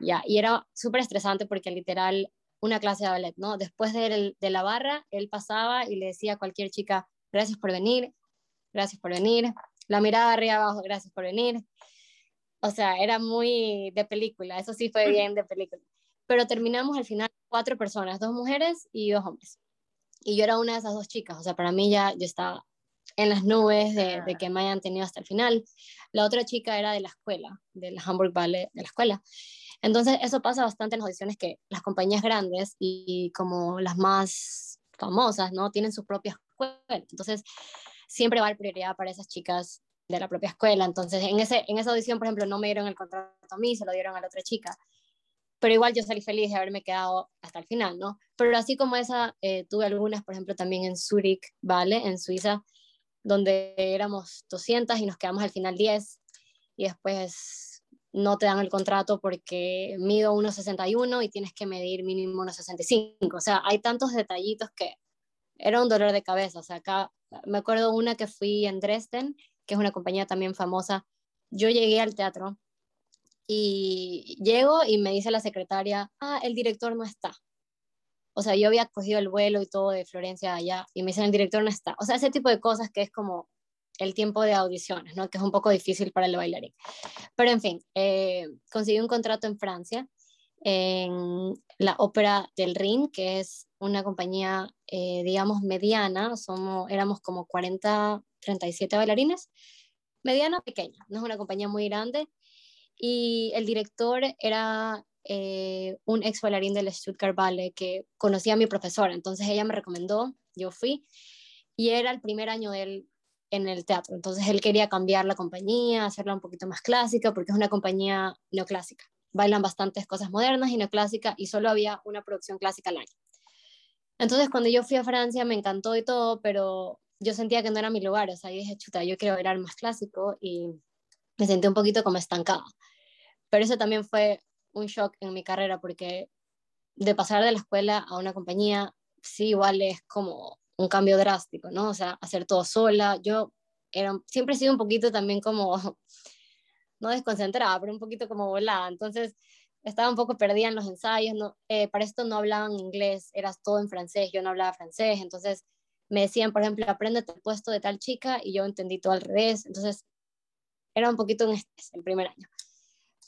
[SPEAKER 4] Ya, y era súper estresante porque literal una clase de ballet, ¿no? Después de, de la barra, él pasaba y le decía a cualquier chica, gracias por venir, gracias por venir. La mirada arriba abajo, gracias por venir. O sea, era muy de película, eso sí fue bien de película. Pero terminamos al final cuatro personas, dos mujeres y dos hombres. Y yo era una de esas dos chicas, o sea, para mí ya yo estaba en las nubes de, de, que me hayan tenido hasta el final. La otra chica era de la escuela, del Hamburg Ballet de la escuela. Entonces, eso pasa bastante en las audiciones que las compañías grandes y como las más famosas, ¿no? Tienen su propia escuela. Entonces, siempre va a haber prioridad para esas chicas de la propia escuela. Entonces, en, ese, en esa audición, por ejemplo, no me dieron el contrato a mí, se lo dieron a la otra chica. Pero igual yo salí feliz de haberme quedado hasta el final, ¿no? Pero así como esa, eh, tuve algunas, por ejemplo, también en Zurich, ¿vale? En Suiza, donde éramos 200 y nos quedamos al final 10 y después no te dan el contrato porque mido 1,61 y tienes que medir mínimo 1,65. O sea, hay tantos detallitos que era un dolor de cabeza. O sea, acá me acuerdo una que fui en Dresden, que es una compañía también famosa. Yo llegué al teatro y llego y me dice la secretaria, ah, el director no está. O sea, yo había cogido el vuelo y todo de Florencia allá y me dicen, el director no está. O sea, ese tipo de cosas que es como el tiempo de audiciones, ¿no? Que es un poco difícil para el bailarín. Pero en fin, eh, conseguí un contrato en Francia, en la Ópera del Rin, que es una compañía, eh, digamos, mediana, somos, éramos como 40, 37 bailarines, mediana pequeña, no es una compañía muy grande. Y el director era eh, un ex bailarín del Stuttgart Ballet que conocía a mi profesora, entonces ella me recomendó, yo fui, y era el primer año de él en el teatro, entonces él quería cambiar la compañía, hacerla un poquito más clásica, porque es una compañía neoclásica, bailan bastantes cosas modernas y neoclásicas, y solo había una producción clásica al año. Entonces cuando yo fui a Francia me encantó y todo, pero yo sentía que no era mi lugar, o sea, yo dije, chuta, yo quiero bailar más clásico y me sentí un poquito como estancada. Pero eso también fue un shock en mi carrera porque de pasar de la escuela a una compañía, sí, igual es como un cambio drástico, ¿no? O sea, hacer todo sola. Yo era, siempre he sido un poquito también como, no desconcentrada, pero un poquito como volada. Entonces, estaba un poco perdida en los ensayos. No, eh, para esto no hablaban inglés, era todo en francés, yo no hablaba francés. Entonces, me decían, por ejemplo, aprende el puesto de tal chica y yo entendí todo al revés. Entonces, era un poquito un estrés el primer año.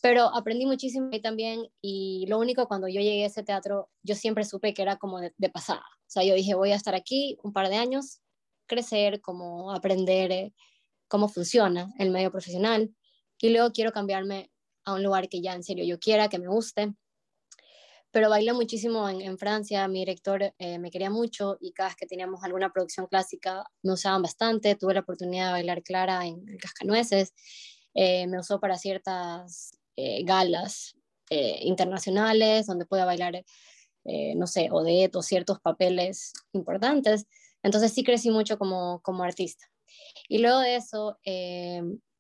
[SPEAKER 4] Pero aprendí muchísimo ahí también y lo único cuando yo llegué a ese teatro, yo siempre supe que era como de, pasada. O sea, yo dije, voy a estar aquí un par de años, crecer, como aprender eh, cómo funciona el medio profesional y luego quiero cambiarme a un lugar que ya en serio yo quiera, que me guste. Pero bailé muchísimo en, Francia, mi director eh, me quería mucho y cada vez que teníamos alguna producción clásica me usaban bastante. Tuve la oportunidad de bailar Clara en, Cascanueces, eh, me usó para ciertas eh, galas eh, internacionales donde pueda bailar, eh, no sé, Odette o ciertos papeles importantes. Entonces sí crecí mucho como, como artista. Y luego de eso,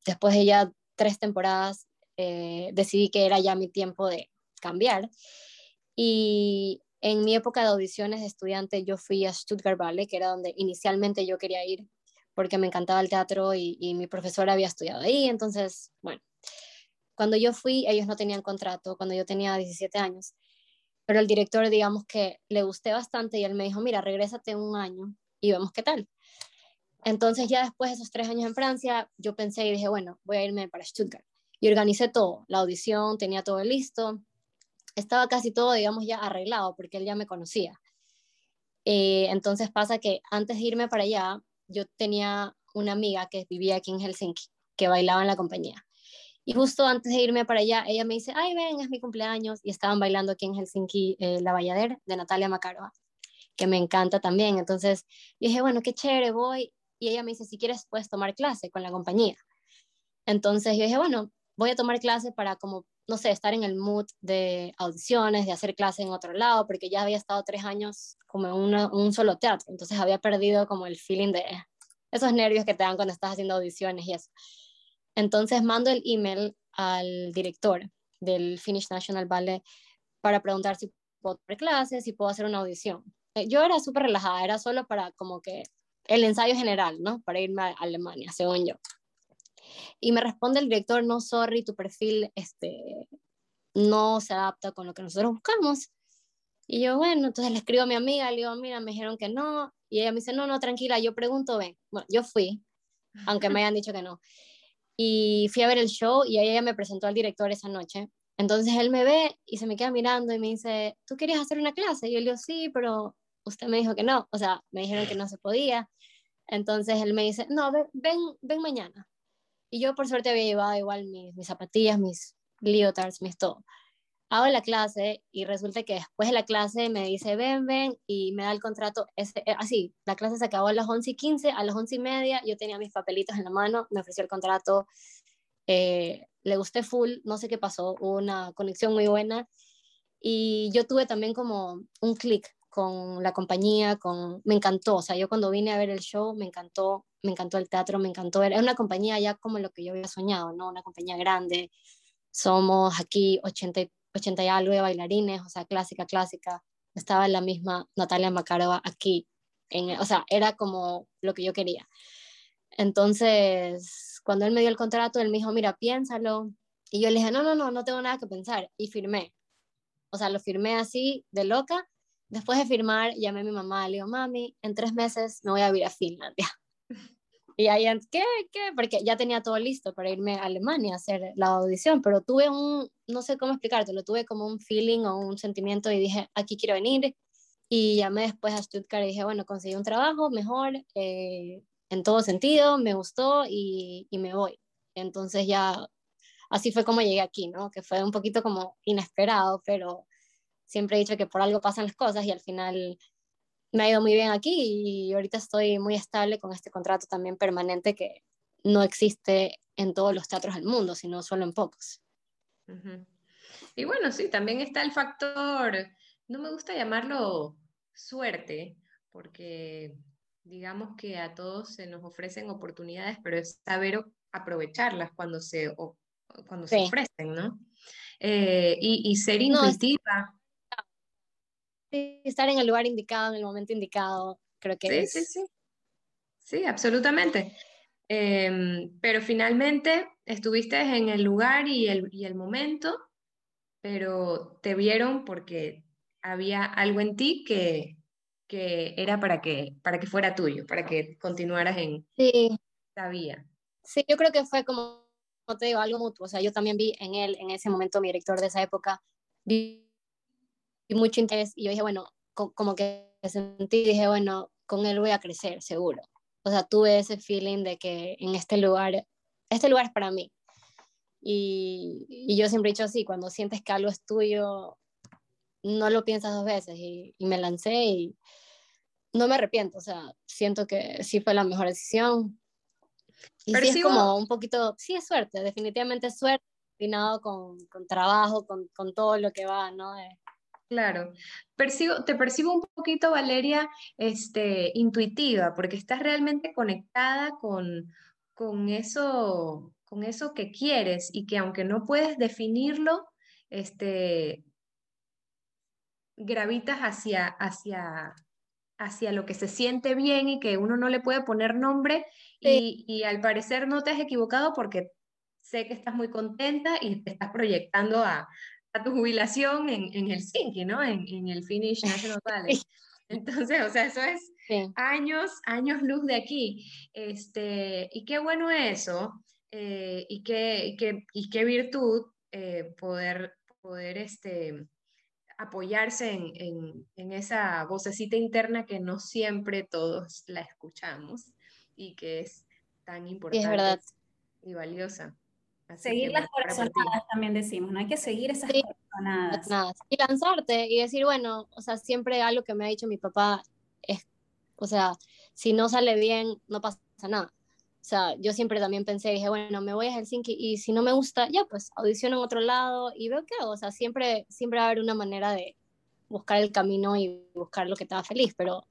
[SPEAKER 4] después de ya tres temporadas, decidí que era ya mi tiempo de cambiar. Y en mi época de audiciones de estudiante, yo fui a Stuttgart Ballet, que era donde inicialmente yo quería ir, porque me encantaba el teatro y, y mi profesora había estudiado ahí. Entonces, bueno, cuando yo fui, ellos no tenían contrato, cuando yo tenía 17 años. Pero el director, digamos que le gusté bastante y él me dijo, mira, regrésate un año y vemos qué tal. Entonces ya después de esos tres años en Francia, yo pensé y dije, bueno, voy a irme para Stuttgart. Y organicé todo, la audición, tenía todo listo. Estaba casi todo, digamos, ya arreglado porque él ya me conocía. Eh, entonces pasa que antes de irme para allá, yo tenía una amiga que vivía aquí en Helsinki, que bailaba en la compañía. Y justo antes de irme para allá, ella me dice, ay, ven, es mi cumpleaños. Y estaban bailando aquí en Helsinki eh, La Bayader de Natalia Makarova, que me encanta también. Entonces dije, bueno, qué chévere, voy. Y ella me dice, si quieres, puedes tomar clase con la compañía. Entonces yo dije, bueno, voy a tomar clase para como, no sé, estar en el mood de audiciones, de hacer clase en otro lado, porque ya había estado tres años como en un solo teatro. Entonces había perdido como el feeling de esos nervios que te dan cuando estás haciendo audiciones y eso. Entonces mando el email al director del Finnish National Ballet para preguntar si puedo dar clases, si puedo hacer una audición. Eh, yo era súper relajada, era solo para como que el ensayo general, ¿no? Para irme a Alemania, según yo. Y me responde el director, no, sorry, tu perfil este, no se adapta con lo que nosotros buscamos. Y yo, bueno, entonces le escribo a mi amiga, le digo, mira, me dijeron que no. Y ella me dice, no, no, tranquila, yo pregunto, ven. Bueno, yo fui, aunque me hayan dicho que no y fui a ver el show y ella me presentó al director esa noche. Entonces él me ve y se me queda mirando y me dice, ¿tú querías hacer una clase? Y yo le digo, sí, pero usted me dijo que no, o sea, me dijeron que no se podía. Entonces él me dice, no, ven, ven, mañana. Y yo por suerte había llevado igual mis, mis zapatillas, mis leotards, mis todo hago la clase y resulta que después de la clase me dice, ven, ven, y me da el contrato, ese, eh, así, la clase se acabó a las 11 y 15, a las 11 y media yo tenía mis papelitos en la mano, me ofreció el contrato, eh, le gusté full, no sé qué pasó, hubo una conexión muy buena y yo tuve también como un clic con la compañía, con, me encantó, o sea, yo cuando vine a ver el show me encantó, me encantó el teatro, me encantó ver, es una compañía ya como lo que yo había soñado, ¿no? Una compañía grande, somos aquí 80 80 y algo de bailarines, o sea, clásica, clásica. Estaba la misma Natalia Makarova aquí. En, o sea, era como lo que yo quería. Entonces, cuando él me dio el contrato, él me dijo, mira, piénsalo. Y yo le dije, no, no, no, no tengo nada que pensar. Y firmé. O sea, lo firmé así, de loca. Después de firmar, llamé a mi mamá, le digo, mami, en tres meses me voy a vivir a Finlandia. Y ahí, ¿qué? ¿Qué? Porque ya tenía todo listo para irme a Alemania a hacer la audición, pero tuve un, no sé cómo explicarte, lo tuve como un feeling o un sentimiento y dije, aquí quiero venir. Y llamé después a Stuttgart y dije, bueno, conseguí un trabajo mejor eh, en todo sentido, me gustó y, y, me voy. Entonces ya así fue como llegué aquí, ¿no? Que fue un poquito como inesperado, pero siempre he dicho que por algo pasan las cosas y al final me ha ido muy bien aquí y ahorita estoy muy estable con este contrato también permanente que no existe en todos los teatros del mundo, sino solo en pocos.
[SPEAKER 3] Y bueno, sí, también está el factor, no me gusta llamarlo suerte, porque digamos que a todos se nos ofrecen oportunidades, pero es saber aprovecharlas cuando se, cuando se ofrecen, ¿no? Eh, y, ser intuitiva.
[SPEAKER 4] Estar en el lugar indicado, en el momento indicado, creo que
[SPEAKER 3] sí,
[SPEAKER 4] es...
[SPEAKER 3] Sí, sí, sí. absolutamente. Em, pero finalmente estuviste en el lugar y el, y el momento, pero te vieron porque había algo en ti que, que era para que, para que fuera tuyo, para que continuaras en
[SPEAKER 4] sí.
[SPEAKER 3] esta vía.
[SPEAKER 4] Sí, yo creo que fue como, como te digo, algo mutuo. O sea, yo también vi en él, en ese momento, mi director de esa época, vi, mucho interés y yo dije, bueno, como que sentí, dije, bueno, con él voy a crecer, seguro. O sea, tuve ese feeling de que en este lugar, este lugar es para mí. Y, y yo siempre he dicho así, cuando sientes que algo es tuyo, no lo piensas dos veces y, y, me lancé y no me arrepiento, o sea, siento que sí fue la mejor decisión. Y sí es como un poquito, sí es suerte, definitivamente es suerte, combinado con, con trabajo, con, con, todo lo que va, ¿no?
[SPEAKER 3] Claro, percibo, te percibo un poquito, Valeria, este, intuitiva, porque estás realmente conectada con, con, eso, con eso que quieres y que aunque no puedes definirlo, este, gravitas hacia, hacia, hacia lo que se siente bien y que uno no le puede poner nombre y, al parecer no te has equivocado porque sé que estás muy contenta y te estás proyectando a, tu jubilación en, en Helsinki, ¿no? En, el Finnish National Ballet. Entonces, o sea, eso es años, años luz de aquí. Este, y qué bueno eso, eh, y, qué, y, qué, virtud eh, poder, poder este, apoyarse en, esa vocecita interna que no siempre todos la escuchamos y que es tan importante y valiosa.
[SPEAKER 2] Seguir las corazonadas también decimos, no hay que seguir esas sí, corazonadas.
[SPEAKER 4] Y lanzarte y decir, bueno, o sea, siempre algo que me ha dicho mi papá es, o sea, si no sale bien, no pasa nada. O sea, yo siempre también pensé, dije, bueno, me voy a Helsinki y si no me gusta, ya pues audiciono en otro lado y veo qué hago. O sea, siempre, siempre va a haber una manera de buscar el camino y buscar lo que te feliz, pero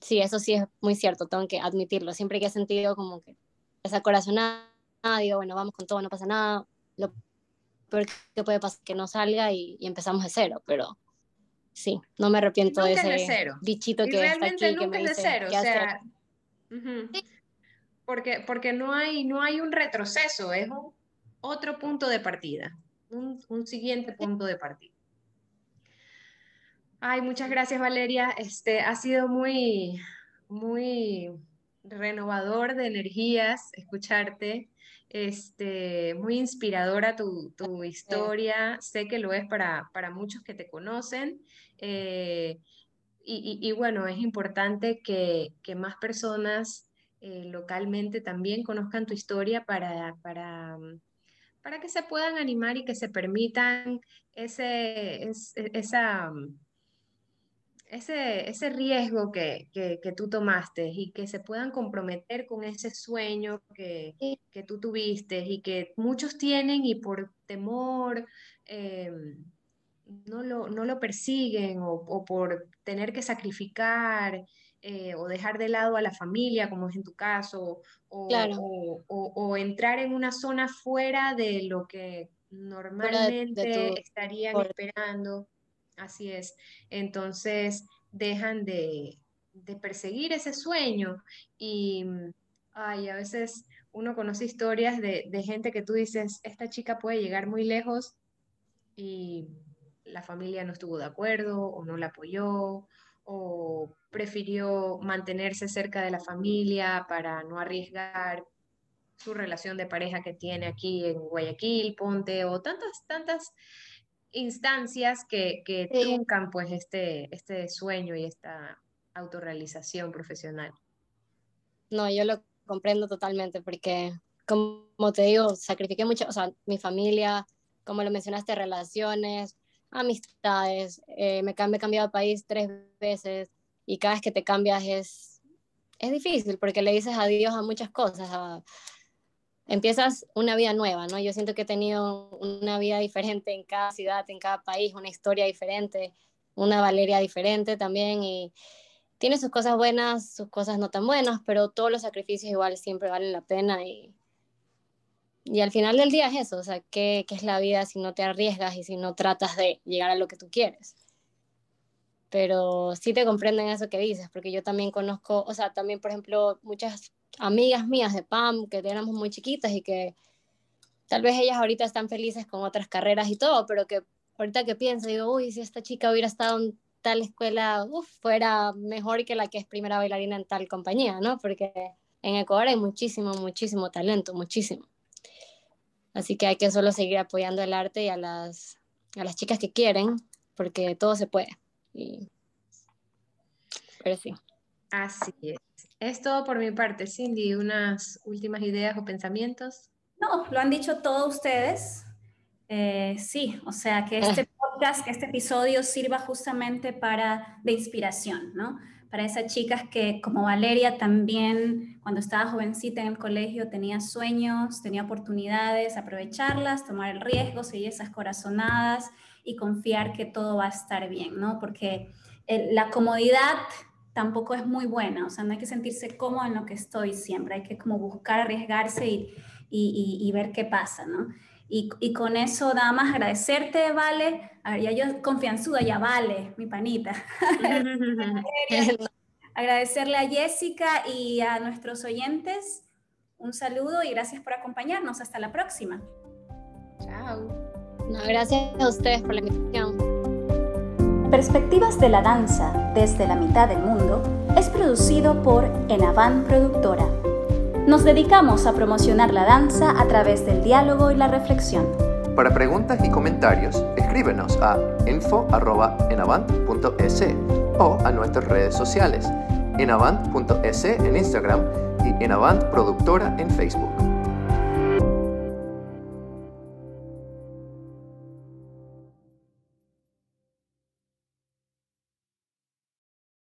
[SPEAKER 4] sí, eso sí es muy cierto, tengo que admitirlo. Siempre que he sentido como que esa corazonada, digo, bueno, vamos con todo, no pasa nada. Lo peor que puede pasar que no salga y, empezamos de cero, pero sí, no me arrepiento de ese bichito que está aquí.
[SPEAKER 3] que me
[SPEAKER 4] dice,
[SPEAKER 3] de cero, o sea, porque, porque no, hay, no hay un retroceso, es un otro punto de partida, un, un siguiente punto de partida. Ay, muchas gracias Valeria. Este ha sido muy, muy renovador de energías escucharte. Este, muy inspiradora tu, tu historia. Sé que lo es para, para muchos que te conocen. Eh, y, y, bueno, es importante que, que más personas eh, localmente también conozcan tu historia para, para, para, que se puedan animar y que se permitan ese, e, esa, ese, ese riesgo que, que, que, tú tomaste y que se puedan comprometer con ese sueño que, que tú tuviste y que muchos tienen y por temor em, no, lo, no, lo, persiguen o, o por tener que sacrificar eh, o dejar de lado a la familia, como es en tu caso, o, o, entrar en una zona fuera de lo que normalmente estarían esperando. Así es. Entonces dejan de, perseguir ese sueño y ay, a veces uno conoce historias de, de gente que tú dices, esta chica puede llegar muy lejos y la familia no estuvo de acuerdo o no la apoyó o prefirió mantenerse cerca de la familia para no arriesgar su relación de pareja que tiene aquí en Guayaquil, Ponte, o tantas, tantas instancias que, que truncan pues este, este sueño y esta autorrealización profesional.
[SPEAKER 4] No, yo lo comprendo totalmente porque como te digo, sacrifiqué mucho, o sea, mi familia, como lo mencionaste, relaciones, amistades, eh, me, he cambiado de país tres veces y cada vez que te cambias es, es difícil porque le dices adiós a muchas cosas, empiezas una vida nueva, ¿no? Yo siento que he tenido una vida diferente en cada ciudad, en cada país, una historia diferente, una Valeria diferente también y tiene sus cosas buenas, sus cosas no tan buenas, pero todos los sacrificios igual siempre valen la pena y, y al final del día es eso, o sea, ¿qué, ¿qué, es la vida si no te arriesgas y si no tratas de llegar a lo que tú quieres? Pero sí te comprenden eso que dices, porque yo también conozco, o sea, también, por ejemplo, muchas amigas mías de PAM que éramos muy chiquitas y que tal vez ellas ahorita están felices con otras carreras y todo, pero que ahorita que pienso, digo, uy, si esta chica hubiera estado en tal escuela, uf, fuera mejor que la que es primera bailarina en tal compañía, ¿no? Porque en Ecuador hay muchísimo, muchísimo talento, muchísimo. Así que hay que solo seguir apoyando el arte y a las, a las chicas que quieren, porque todo se puede. Y... Pero sí.
[SPEAKER 3] Así es. Es todo por mi parte, Cindy. ¿Unas últimas ideas o pensamientos?
[SPEAKER 2] No, lo han dicho todos ustedes. Eh, sí, o sea, que este podcast, que este episodio sirva justamente para de inspiración, ¿no? para esas chicas que, como Valeria, también cuando estaba jovencita en el colegio tenía sueños, tenía oportunidades, aprovecharlas, tomar el riesgo, seguir esas corazonadas y confiar que todo va a estar bien, ¿no? Porque la comodidad tampoco es muy buena, o sea, no hay que sentirse cómodo en lo que estoy siempre, hay que como buscar arriesgarse y, y, y, ver qué pasa, ¿no? Y, y, con eso nada más agradecerte, Vale. A ver, ya yo confianzuda, ya vale, mi panita. Agradecerle a Jessica y a nuestros oyentes. Un saludo y gracias por acompañarnos. Hasta la próxima.
[SPEAKER 3] Chao.
[SPEAKER 4] gracias a ustedes por la invitación.
[SPEAKER 2] Perspectivas de la danza desde la mitad del mundo es producido por Enavan Productora. Nos dedicamos a promocionar la danza a través del diálogo y la reflexión.
[SPEAKER 5] Para preguntas y comentarios, escríbenos a info.enavant.es o a nuestras redes sociales, enavant.es en Instagram y Enavant Productora en Facebook.